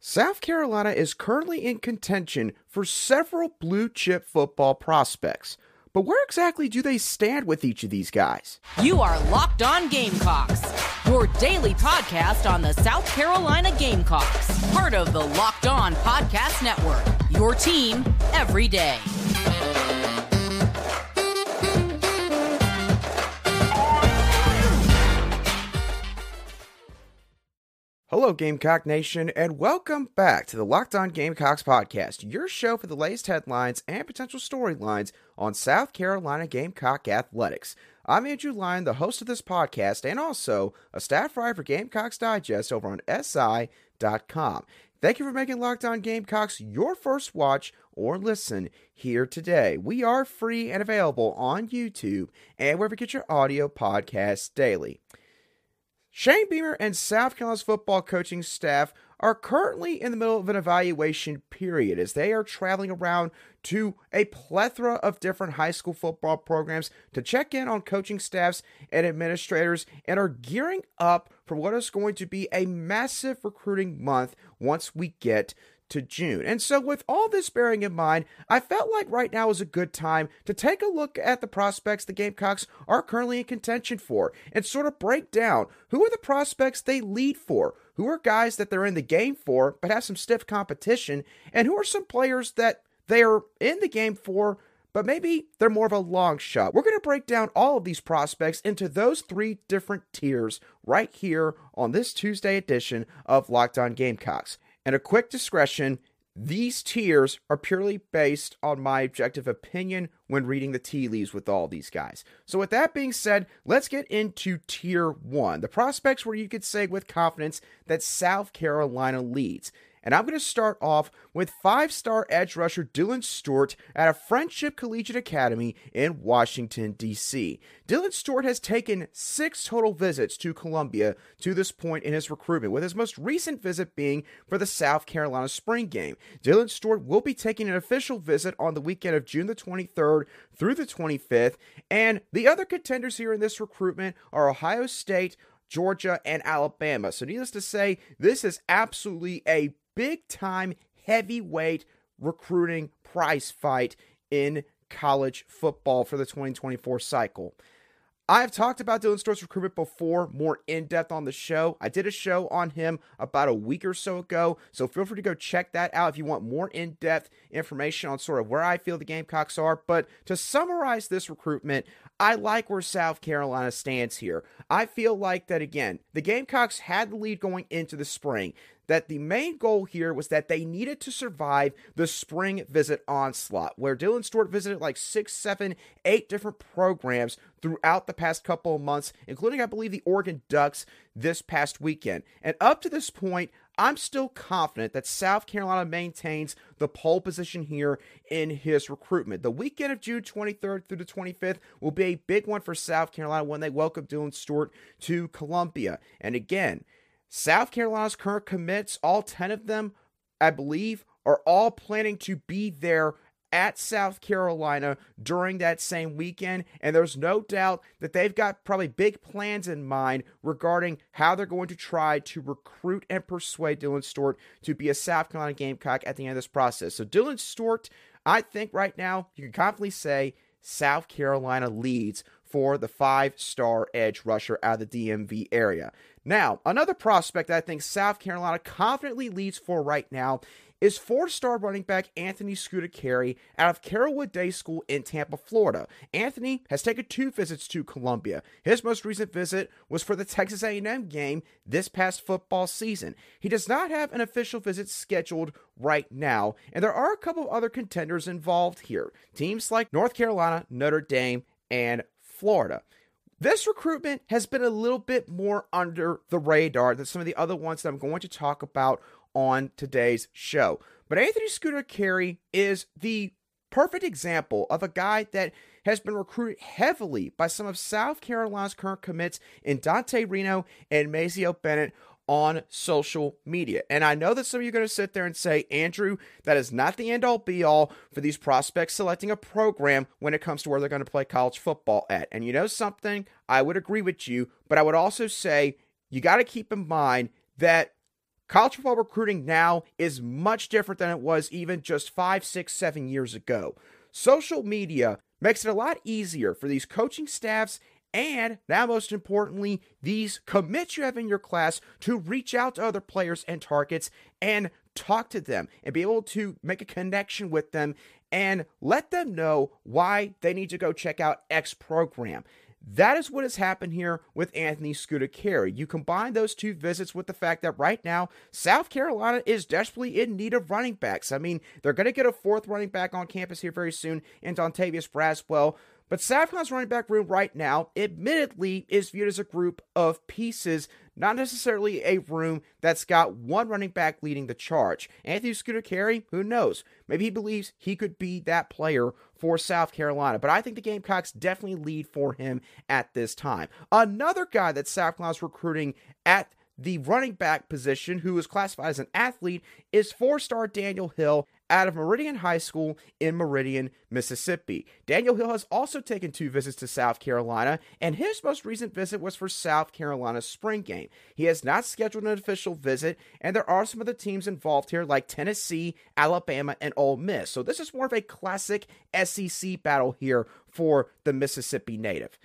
South Carolina is currently in contention for several blue chip football prospects. But where exactly do they stand with each of these guys? You are Locked On Gamecocks, your daily podcast on the South Carolina Gamecocks, part of the Locked On Podcast Network. Your team every day. Hello, Gamecock Nation, and welcome back to the Locked On Gamecocks podcast, your show for the latest headlines and potential storylines on South Carolina Gamecock athletics. I'm Andrew Lyon, the host of this podcast, and also a staff writer for Gamecocks Digest over on SI.com. Thank you for making Locked On Gamecocks your first watch or listen here today. We are free and available on YouTube and wherever you get your audio podcasts daily. Shane Beamer and South Carolina's football coaching staff are currently in the middle of an evaluation period as they are traveling around to a plethora of different high school football programs to check in on coaching staffs and administrators and are gearing up for what is going to be a massive recruiting month once we get to June. And so, with all this bearing in mind, I felt like right now is a good time to take a look at the prospects the Gamecocks are currently in contention for and sort of break down who are the prospects they lead for, who are guys that they're in the game for but have some stiff competition, and who are some players that they are in the game for. But maybe they're more of a long shot. We're going to break down all of these prospects into those three different tiers right here on this Tuesday edition of Locked On Gamecocks. And a quick discretion these tiers are purely based on my objective opinion when reading the tea leaves with all these guys. So, with that being said, let's get into tier one the prospects where you could say with confidence that South Carolina leads. And I'm going to start off with five star edge rusher Dylan Stewart at a Friendship Collegiate Academy in Washington, D.C. Dylan Stewart has taken six total visits to Columbia to this point in his recruitment, with his most recent visit being for the South Carolina spring game. Dylan Stewart will be taking an official visit on the weekend of June the 23rd through the 25th. And the other contenders here in this recruitment are Ohio State. Georgia, and Alabama. So, needless to say, this is absolutely a big time heavyweight recruiting prize fight in college football for the 2024 cycle. I've talked about Dylan Stewart's recruitment before, more in depth on the show. I did a show on him about a week or so ago, so feel free to go check that out if you want more in depth information on sort of where I feel the Gamecocks are. But to summarize this recruitment, I like where South Carolina stands here. I feel like that, again, the Gamecocks had the lead going into the spring that the main goal here was that they needed to survive the spring visit onslaught, where Dylan Stewart visited like six, seven, eight different programs throughout the past couple of months, including, I believe, the Oregon Ducks this past weekend. And up to this point, I'm still confident that South Carolina maintains the pole position here in his recruitment. The weekend of June 23rd through the 25th will be a big one for South Carolina when they welcome Dylan Stewart to Columbia. And again, South Carolina's current commits, all 10 of them, I believe, are all planning to be there at South Carolina during that same weekend. And there's no doubt that they've got probably big plans in mind regarding how they're going to try to recruit and persuade Dylan Stewart to be a South Carolina Gamecock at the end of this process. So, Dylan Stewart, I think right now you can confidently say South Carolina leads for the five star edge rusher out of the DMV area. Now, another prospect that I think South Carolina confidently leads for right now is four star running back Anthony Carrie out of Carrollwood Day School in Tampa, Florida. Anthony has taken two visits to Columbia. His most recent visit was for the Texas A&M game this past football season. He does not have an official visit scheduled right now, and there are a couple of other contenders involved here. Teams like North Carolina, Notre Dame, and Florida. This recruitment has been a little bit more under the radar than some of the other ones that I'm going to talk about on today's show. But Anthony Scooter Carrie is the perfect example of a guy that has been recruited heavily by some of South Carolina's current commits in Dante Reno and Mazeo Bennett on social media. And I know that some of you are going to sit there and say, Andrew, that is not the end all be all for these prospects selecting a program when it comes to where they're going to play college football at. And you know something? I would agree with you, but I would also say you got to keep in mind that College football recruiting now is much different than it was even just five, six, seven years ago. Social media makes it a lot easier for these coaching staffs and now, most importantly, these commits you have in your class to reach out to other players and targets and talk to them and be able to make a connection with them and let them know why they need to go check out X program. That is what has happened here with Anthony Carrie. You combine those two visits with the fact that right now, South Carolina is desperately in need of running backs. I mean, they're going to get a fourth running back on campus here very soon in Dontavius Braswell. But Carolina's running back room right now, admittedly, is viewed as a group of pieces, not necessarily a room that's got one running back leading the charge. Anthony Scooter Carrie, who knows? Maybe he believes he could be that player for South Carolina, but I think the Gamecocks definitely lead for him at this time. Another guy that Carolina's recruiting at the running back position, who is classified as an athlete, is four star Daniel Hill out of Meridian High School in Meridian, Mississippi. Daniel Hill has also taken two visits to South Carolina, and his most recent visit was for South Carolina's spring game. He has not scheduled an official visit, and there are some other teams involved here like Tennessee, Alabama, and Ole Miss. So this is more of a classic SEC battle here for the Mississippi native.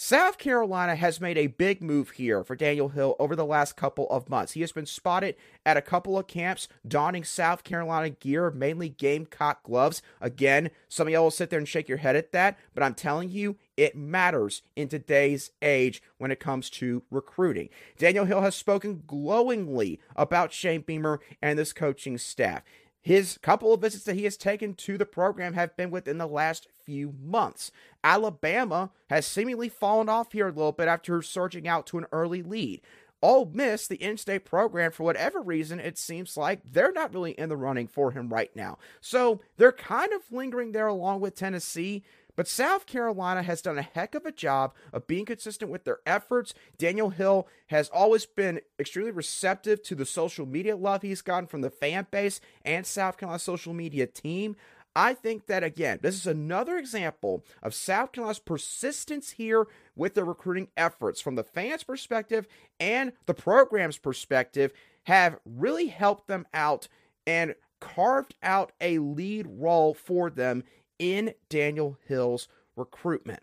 South Carolina has made a big move here for Daniel Hill over the last couple of months. He has been spotted at a couple of camps donning South Carolina gear, mainly Gamecock gloves. Again, some of y'all will sit there and shake your head at that, but I'm telling you, it matters in today's age when it comes to recruiting. Daniel Hill has spoken glowingly about Shane Beamer and this coaching staff. His couple of visits that he has taken to the program have been within the last few months. Alabama has seemingly fallen off here a little bit after surging out to an early lead. Ole Miss, the in-state program, for whatever reason, it seems like they're not really in the running for him right now. So they're kind of lingering there along with Tennessee. But South Carolina has done a heck of a job of being consistent with their efforts. Daniel Hill has always been extremely receptive to the social media love he's gotten from the fan base and South Carolina social media team. I think that, again, this is another example of South Carolina's persistence here with their recruiting efforts from the fans' perspective and the program's perspective have really helped them out and carved out a lead role for them in Daniel Hill's recruitment.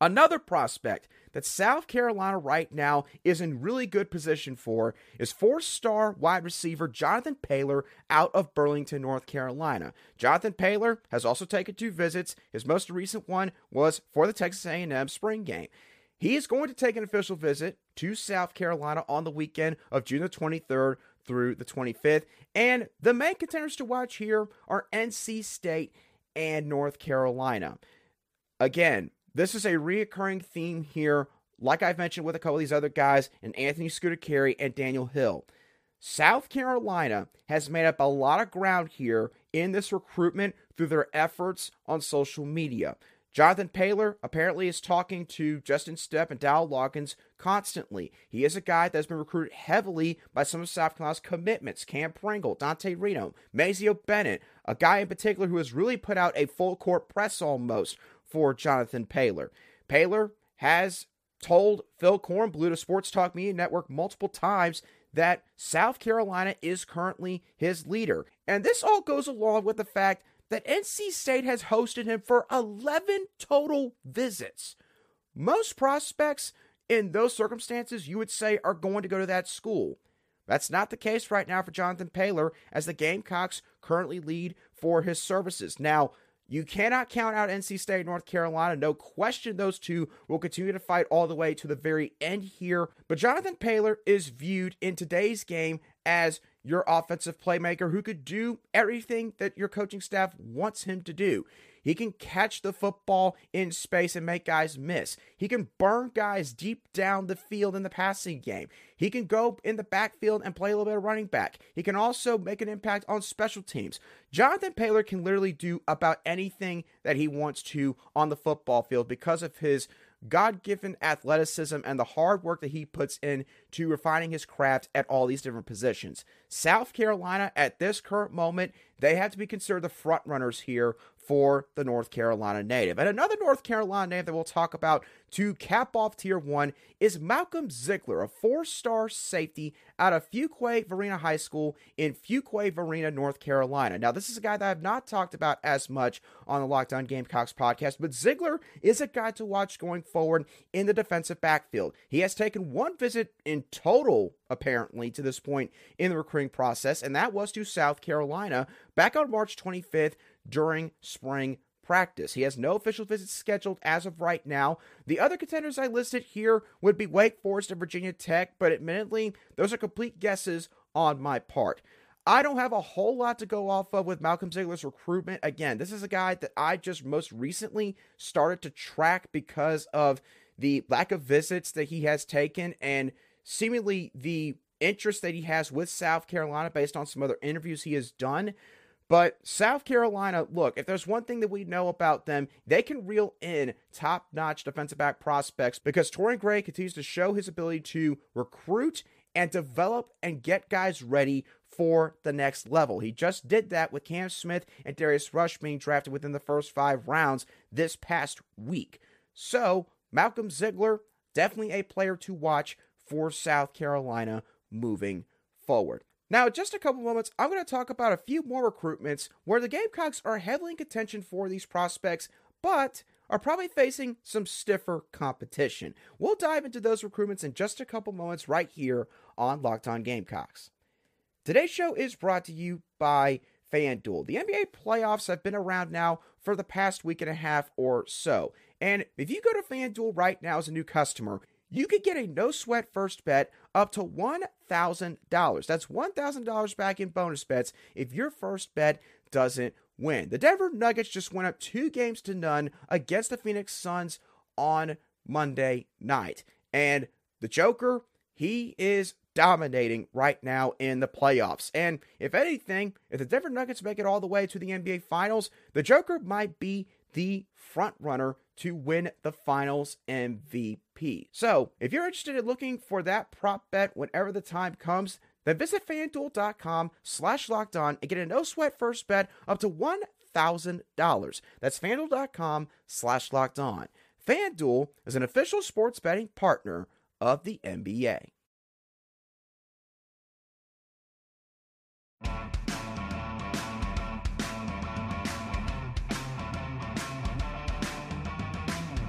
Another prospect that South Carolina right now is in really good position for is four star wide receiver Jonathan Paylor out of Burlington, North Carolina. Jonathan Paylor has also taken two visits. His most recent one was for the Texas A&M spring game. He is going to take an official visit to South Carolina on the weekend of June the 23rd through the 25th. And the main contenders to watch here are NC State and North Carolina. Again, this is a reoccurring theme here, like I've mentioned with a couple of these other guys, and Anthony Scooter Carrie and Daniel Hill. South Carolina has made up a lot of ground here in this recruitment through their efforts on social media. Jonathan Paylor apparently is talking to Justin Stepp and Dowell Loggains constantly. He is a guy that's been recruited heavily by some of South Carolina's commitments. Cam Pringle, Dante Reno, Mazeo Bennett, a guy in particular who has really put out a full court press almost for Jonathan Paylor. Paylor has told Phil Kornblut of Sports Talk Media Network multiple times that South Carolina is currently his leader. And this all goes along with the fact that NC State has hosted him for 11 total visits. Most prospects in those circumstances, you would say, are going to go to that school. That's not the case right now for Jonathan Paylor, as the Gamecocks currently lead for his services. Now, you cannot count out NC State, North Carolina. No question those two will continue to fight all the way to the very end here. But Jonathan Paylor is viewed in today's game as your offensive playmaker who could do everything that your coaching staff wants him to do. He can catch the football in space and make guys miss. He can burn guys deep down the field in the passing game. He can go in the backfield and play a little bit of running back. He can also make an impact on special teams. Jonathan Paylor can literally do about anything that he wants to on the football field because of his God given athleticism and the hard work that he puts in to refining his craft at all these different positions. South Carolina, at this current moment, they have to be considered the front runners here for the North Carolina native. And another North Carolina native that we'll talk about to cap off tier one is Malcolm Ziegler, a four star safety out of Fuquay-Varina High School in Fuquay-Varina, North Carolina. Now, this is a guy that I've not talked about as much on the Locked On Gamecocks podcast, but Ziegler is a guy to watch going forward in the defensive backfield. He has taken one visit in total, apparently, to this point in the recruiting process, and that was to South Carolina back on March 25th during spring practice. He has no official visits scheduled as of right now. The other contenders I listed here would be Wake Forest and Virginia Tech, but admittedly, those are complete guesses on my part. I don't have a whole lot to go off of with Malcolm Ziegler's recruitment. Again, this is a guy that I just most recently started to track because of the lack of visits that he has taken and seemingly the interest that he has with South Carolina based on some other interviews he has done. But South Carolina, look, if there's one thing that we know about them, they can reel in top notch defensive back prospects because Torian Gray continues to show his ability to recruit and develop and get guys ready for the next level. He just did that with Cam Smith and Darius Rush being drafted within the first five rounds this past week. So, Malcolm Ziegler, definitely a player to watch for South Carolina moving forward. Now, in just a couple moments, I'm going to talk about a few more recruitments where the Gamecocks are heavily in contention for these prospects, but are probably facing some stiffer competition. We'll dive into those recruitments in just a couple moments right here on Locked On Gamecocks. Today's show is brought to you by FanDuel. The NBA playoffs have been around now for the past week and a half or so. And if you go to FanDuel right now as a new customer, you could get a no sweat first bet up to $1,000. That's $1,000 back in bonus bets if your first bet doesn't win. The Denver Nuggets just went up two games to none against the Phoenix Suns on Monday night. And the Joker, he is dominating right now in the playoffs. And if anything, if the Denver Nuggets make it all the way to the NBA Finals, the Joker might be the front runner to win the finals MVP. So, if you're interested in looking for that prop bet whenever the time comes, then visit fanduel.com slash locked on and get a no sweat first bet up to $1,000. That's fanduel.com slash locked on. FanDuel is an official sports betting partner of the NBA.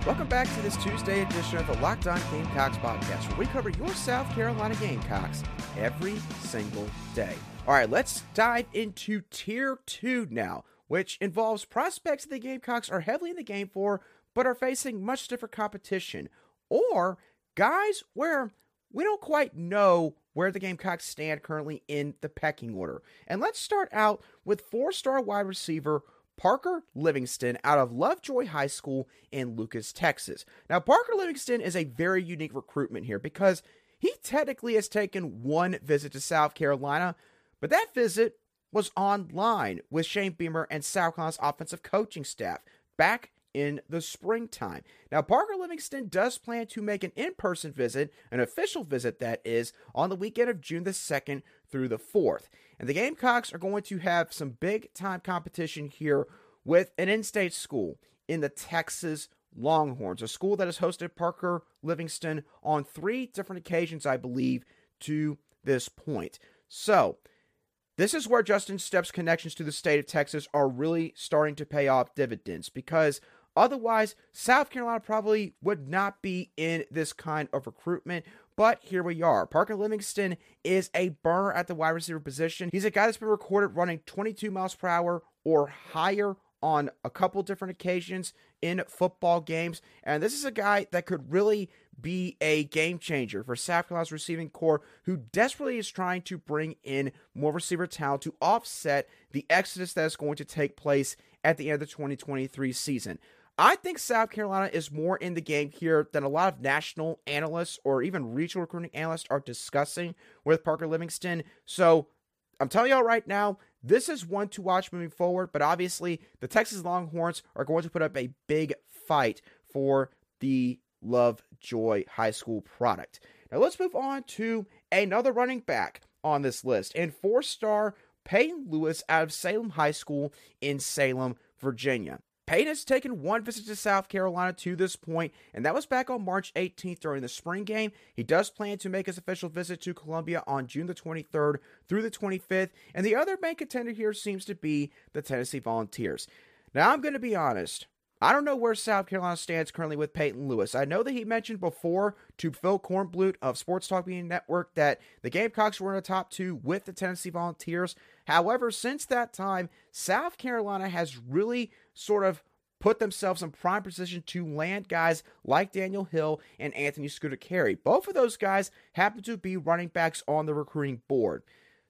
Welcome back to this Tuesday edition of the Locked On Gamecocks podcast, where we cover your South Carolina Gamecocks every single day. All right, let's dive into Tier 2 now, which involves prospects that the Gamecocks are heavily in the game for, but are facing much different competition, or guys where we don't quite know where the Gamecocks stand currently in the pecking order. And let's start out with four star wide receiver Parker Livingston out of Lovejoy High School in Lucas, Texas. Now, Parker Livingston is a very unique recruitment here because he technically has taken one visit to South Carolina, but that visit was online with Shane Beamer and South Carolina's offensive coaching staff back in the springtime. Now, Parker Livingston does plan to make an in person visit, an official visit that is, on the weekend of June the 2nd through the 4th. And the Gamecocks are going to have some big time competition here with an in state school in the Texas Longhorns, a school that has hosted Parker Livingston on three different occasions, I believe, to this point. So, this is where Justin Stepp's connections to the state of Texas are really starting to pay off dividends because otherwise, South Carolina probably would not be in this kind of recruitment. But here we are. Parker Livingston is a burner at the wide receiver position. He's a guy that's been recorded running 22 miles per hour or higher on a couple different occasions in football games. And this is a guy that could really be a game changer for South Carolina's receiving corps, who desperately is trying to bring in more receiver talent to offset the exodus that is going to take place at the end of the 2023 season. I think South Carolina is more in the game here than a lot of national analysts or even regional recruiting analysts are discussing with Parker Livingston. So I'm telling y'all right now, this is one to watch moving forward, but obviously the Texas Longhorns are going to put up a big fight for the Lovejoy High School product. Now let's move on to another running back on this list and four star Peyton Lewis out of Salem High School in Salem, Virginia. Peyton has taken one visit to South Carolina to this point, and that was back on March 18th during the spring game. He does plan to make his official visit to Columbia on June the 23rd through the 25th, and the other main contender here seems to be the Tennessee Volunteers. Now, I'm going to be honest. I don't know where South Carolina stands currently with Peyton Lewis. I know that he mentioned before to Phil Kornblut of Sports Talk Media Network that the Gamecocks were in the top two with the Tennessee Volunteers. However, since that time, South Carolina has really sort of put themselves in prime position to land guys like Daniel Hill and Anthony Scooter Carrie. Both of those guys happen to be running backs on the recruiting board.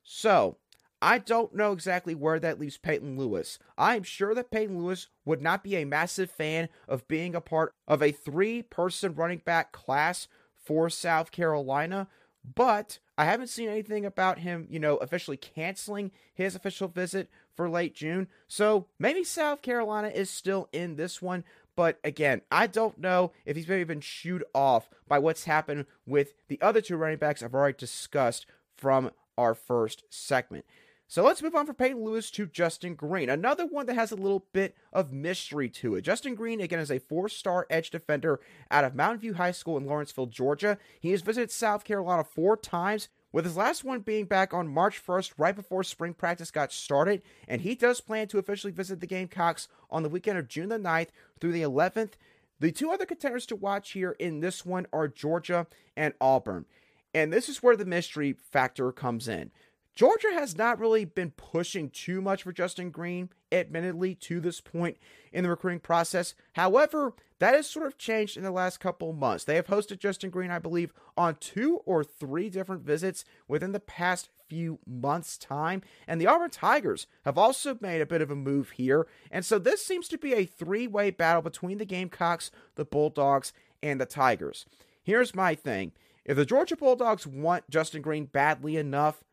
So, I don't know exactly where that leaves Peyton Lewis. I am sure that Peyton Lewis would not be a massive fan of being a part of a three person running back class for South Carolina, but I haven't seen anything about him, you know, officially canceling his official visit for late June. So maybe South Carolina is still in this one. But again, I don't know if he's maybe been shooed off by what's happened with the other two running backs I've already discussed from our first segment. So let's move on from Peyton Lewis to Justin Greene, another one that has a little bit of mystery to it. Justin Greene, again, is a four star edge defender out of Mountain View High School in Lawrenceville, Georgia. He has visited South Carolina four times, with his last one being back on March 1st, right before spring practice got started. And he does plan to officially visit the Gamecocks on the weekend of June the 9th through the 11th. The two other contenders to watch here in this one are Georgia and Auburn. And this is where the mystery factor comes in. Georgia has not really been pushing too much for Justin Greene, admittedly, to this point in the recruiting process. However, that has sort of changed in the last couple months. They have hosted Justin Greene, I believe, on two or three different visits within the past few months' time. And the Auburn Tigers have also made a bit of a move here. And so this seems to be a three way battle between the Gamecocks, the Bulldogs, and the Tigers. Here's my thing. If the Georgia Bulldogs want Justin Greene badly enough,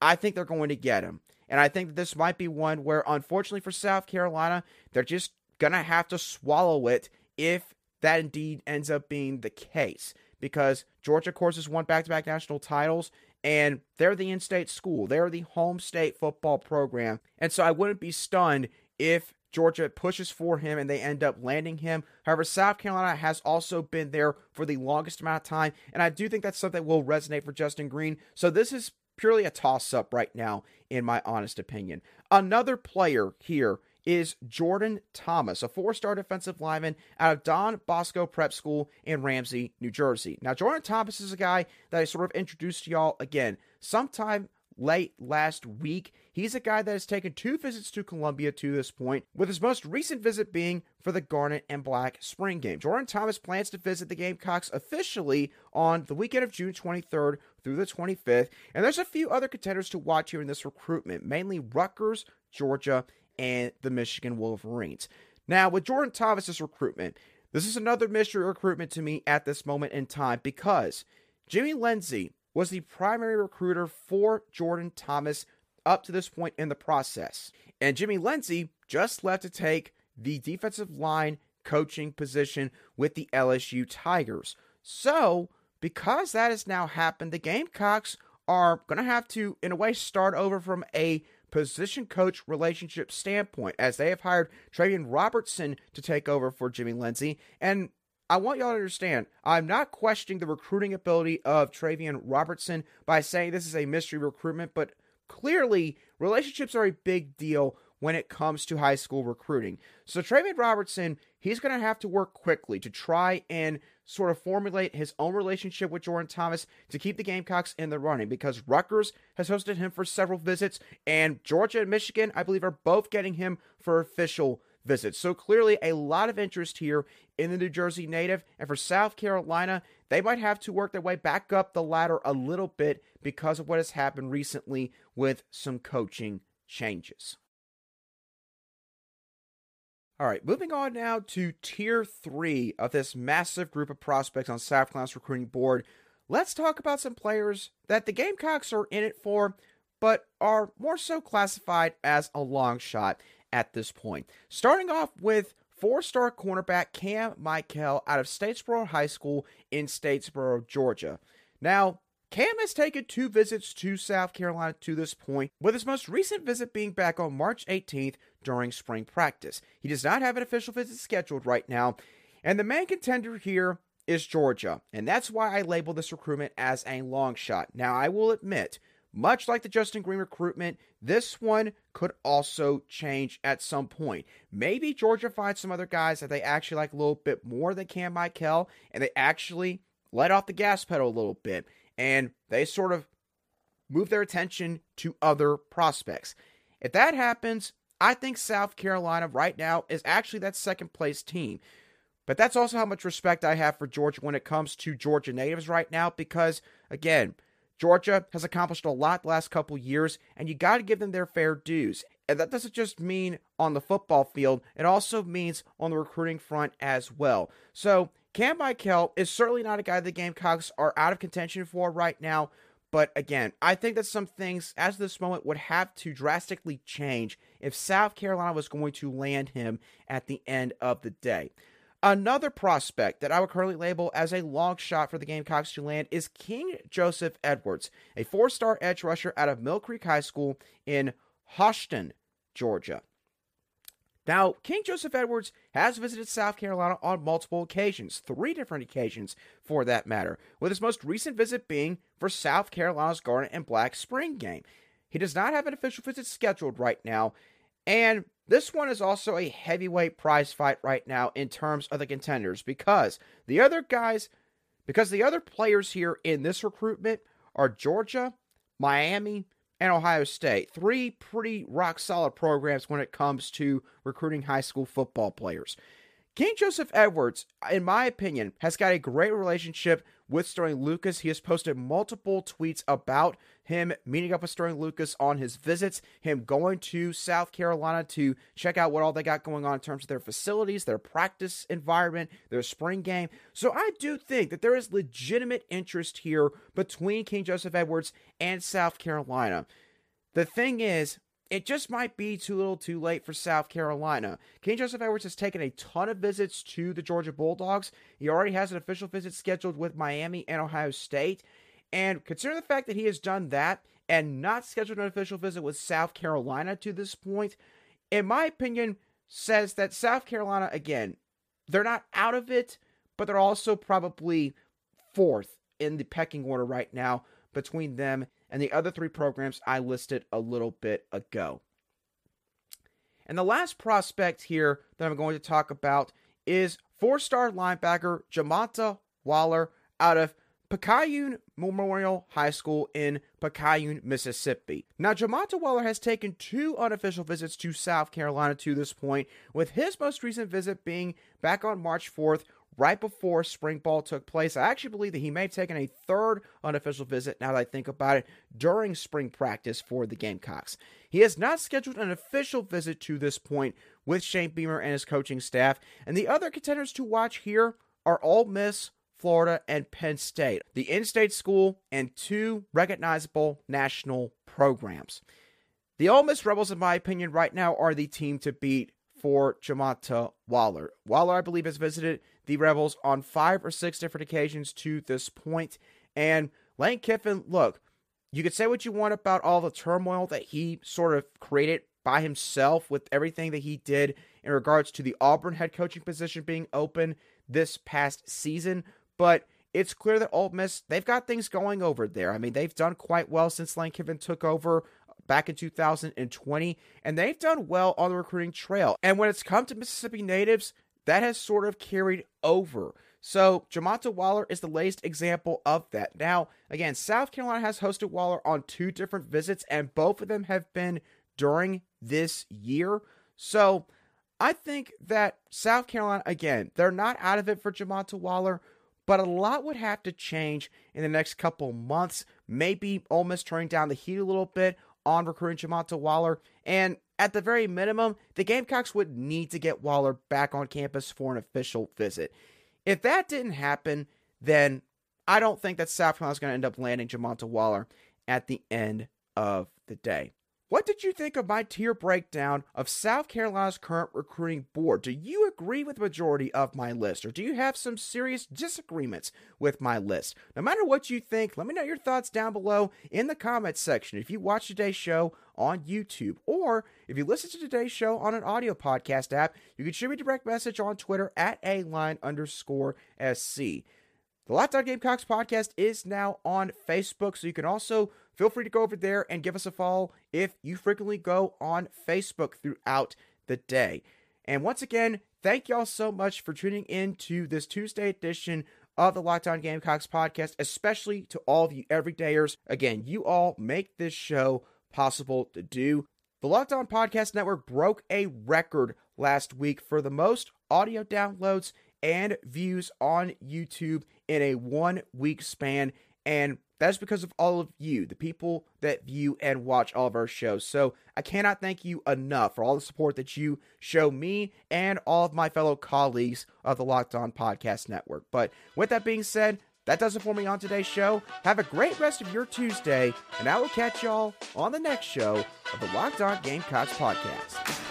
I think they're going to get him. And I think this might be one where, unfortunately for South Carolina, they're just going to have to swallow it if that indeed ends up being the case. Because Georgia, of course, has won back to back national titles, and they're the in state school. They're the home state football program. And so I wouldn't be stunned if Georgia pushes for him and they end up landing him. However, South Carolina has also been there for the longest amount of time, and I do think that's something that will resonate for Justin Greene. So this is purely a toss up right now, in my honest opinion. Another player here is Jordan Thomas, a four star defensive lineman out of Don Bosco Prep School in Ramsey, New Jersey. Now, Jordan Thomas is a guy that I sort of introduced to y'all again sometime late last week. He's a guy that has taken two visits to Columbia to this point, with his most recent visit being for the Garnet and Black spring game. Jordan Thomas plans to visit the Gamecocks officially on the weekend of June 23rd through the 25th, and there's a few other contenders to watch here in this recruitment, mainly Rutgers, Georgia, and the Michigan Wolverines. Now, with Jordan Thomas's recruitment, this is another mystery recruitment to me at this moment in time because Jimmy Lindsey was the primary recruiter for Jordan Thomas up to this point in the process. And Jimmy Lindsey just left to take the defensive line coaching position with the LSU Tigers. So, because that has now happened, the Gamecocks are going to have to, in a way, start over from a position coach relationship standpoint, as they have hired Travian Robertson to take over for Jimmy Lindsey. And I want y'all to understand, I'm not questioning the recruiting ability of Travian Robertson by saying this is a mystery recruitment, but clearly relationships are a big deal when it comes to high school recruiting. So Travian Robertson, he's going to have to work quickly to try and sort of formulate his own relationship with Jordan Thomas to keep the Gamecocks in the running because Rutgers has hosted him for several visits, and Georgia and Michigan, I believe, are both getting him for official visits. So clearly, a lot of interest here in the New Jersey native. And for South Carolina, they might have to work their way back up the ladder a little bit because of what has happened recently with some coaching changes. All right, moving on now to tier three of this massive group of prospects on South Carolina's recruiting board. Let's talk about some players that the Gamecocks are in it for, but are more so classified as a long shot at this point. Starting off with four star cornerback Kam Mikell out of Statesboro High School in Statesboro, Georgia. Now, Cam has taken two visits to South Carolina to this point, with his most recent visit being back on March 18th during spring practice. He does not have an official visit scheduled right now, and the main contender here is Georgia, and that's why I label this recruitment as a long shot. Now, I will admit, much like the Justin Greene recruitment, this one could also change at some point. Maybe Georgia finds some other guys that they actually like a little bit more than Kam Mikell, and they actually let off the gas pedal a little bit, and they sort of move their attention to other prospects. If that happens, I think South Carolina right now is actually that second place team. But that's also how much respect I have for Georgia when it comes to Georgia natives right now because, again, Georgia has accomplished a lot the last couple years, and you got to give them their fair dues. And that doesn't just mean on the football field, it also means on the recruiting front as well. So, Kam Mikell is certainly not a guy the Gamecocks are out of contention for right now. But again, I think that some things, as of this moment, would have to drastically change if South Carolina was going to land him at the end of the day. Another prospect that I would currently label as a long shot for the Gamecocks to land is King Joseph Edwards, a four star edge rusher out of Mill Creek High School in Hoschton, Georgia. Now, KingJoseph Edwards has visited South Carolina on multiple occasions, three different occasions for that matter, with his most recent visit being for South Carolina's Garnet and Black Spring game. He does not have an official visit scheduled right now, and this one is also a heavyweight prize fight right now in terms of the contenders because the other guys, because the other players here in this recruitment are Georgia, Miami, and Ohio State. Three pretty rock solid programs when it comes to recruiting high school football players. KingJoseph Edwards, in my opinion, has got a great relationship with Sterling Lucas. He has posted multiple tweets about him meeting up with Sterling Lucas on his visits, him going to South Carolina to check out what all they got going on in terms of their facilities, their practice environment, their spring game. So I do think that there is legitimate interest here between KingJoseph Edwards and South Carolina. The thing is, it just might be too little too late for South Carolina. KingJoseph Edwards has taken a ton of visits to the Georgia Bulldogs. He already has an official visit scheduled with Miami and Ohio State. And considering the fact that he has done that and not scheduled an official visit with South Carolina to this point, in my opinion, says that South Carolina, again, they're not out of it, but they're also probably fourth in the pecking order right now between them and the other three programs I listed a little bit ago. And the last prospect here that I'm going to talk about is four star linebacker Jamonta Waller out of Picayune Memorial High School in Picayune, Mississippi. Now, Jamonta Waller has taken two unofficial visits to South Carolina to this point, with his most recent visit being back on March 4th right before spring ball took place. I actually believe that he may have taken a third unofficial visit, now that I think about it, during spring practice for the Gamecocks. He has not scheduled an official visit to this point with Shane Beamer and his coaching staff, and the other contenders to watch here are Ole Miss, Florida, and Penn State, the in state school, and two recognizable national programs. The Ole Miss Rebels, in my opinion, right now are the team to beat for Jamonta Waller. Waller, I believe, has visited the Rebels on five or six different occasions to this point. And Lane Kiffin, look, you could say what you want about all the turmoil that he sort of created by himself with everything that he did in regards to the Auburn head coaching position being open this past season, but it's clear that Ole Miss they've got things going over there. I mean, they've done quite well since Lane Kiffin took over back in 2020, and they've done well on the recruiting trail. And when it's come to Mississippi natives, that has sort of carried over. So Jamonta Waller is the latest example of that. Now, again, South Carolina has hosted Waller on two different visits, and both of them have been during this year. So I think that South Carolina, again, they're not out of it for Jamonta Waller, but a lot would have to change in the next couple months. Maybe Ole Miss turning down the heat a little bit on recruiting Jamonta Waller. And at the very minimum, the Gamecocks would need to get Waller back on campus for an official visit. If that didn't happen, then I don't think that South is going to end up landing Jamonta Waller at the end of the day. What did you think of my tier breakdown of South Carolina's current recruiting board? Do you agree with the majority of my list, or do you have some serious disagreements with my list? No matter what you think, let me know your thoughts down below in the comments section. If you watch today's show on YouTube, or if you listen to today's show on an audio podcast app, you can shoot me a direct message on Twitter at a line underscore SC. The Locked On Gamecocks podcast is now on Facebook, so you can also feel free to go over there and give us a follow if you frequently go on Facebook throughout the day. And once again, thank y'all so much for tuning in to this Tuesday edition of the Locked On Gamecocks podcast, especially to all of you everydayers. Again, you all make this show possible to do. The Locked On Podcast Network broke a record last week for the most audio downloads and views on YouTube in a one week span. And that's because of all of you, the people that view and watch all of our shows. So I cannot thank you enough for all the support that you show me and all of my fellow colleagues of the Locked On Podcast Network. But with that being said, that does it for me on today's show. Have a great rest of your Tuesday, and I will catch y'all on the next show of the Locked On Gamecocks podcast.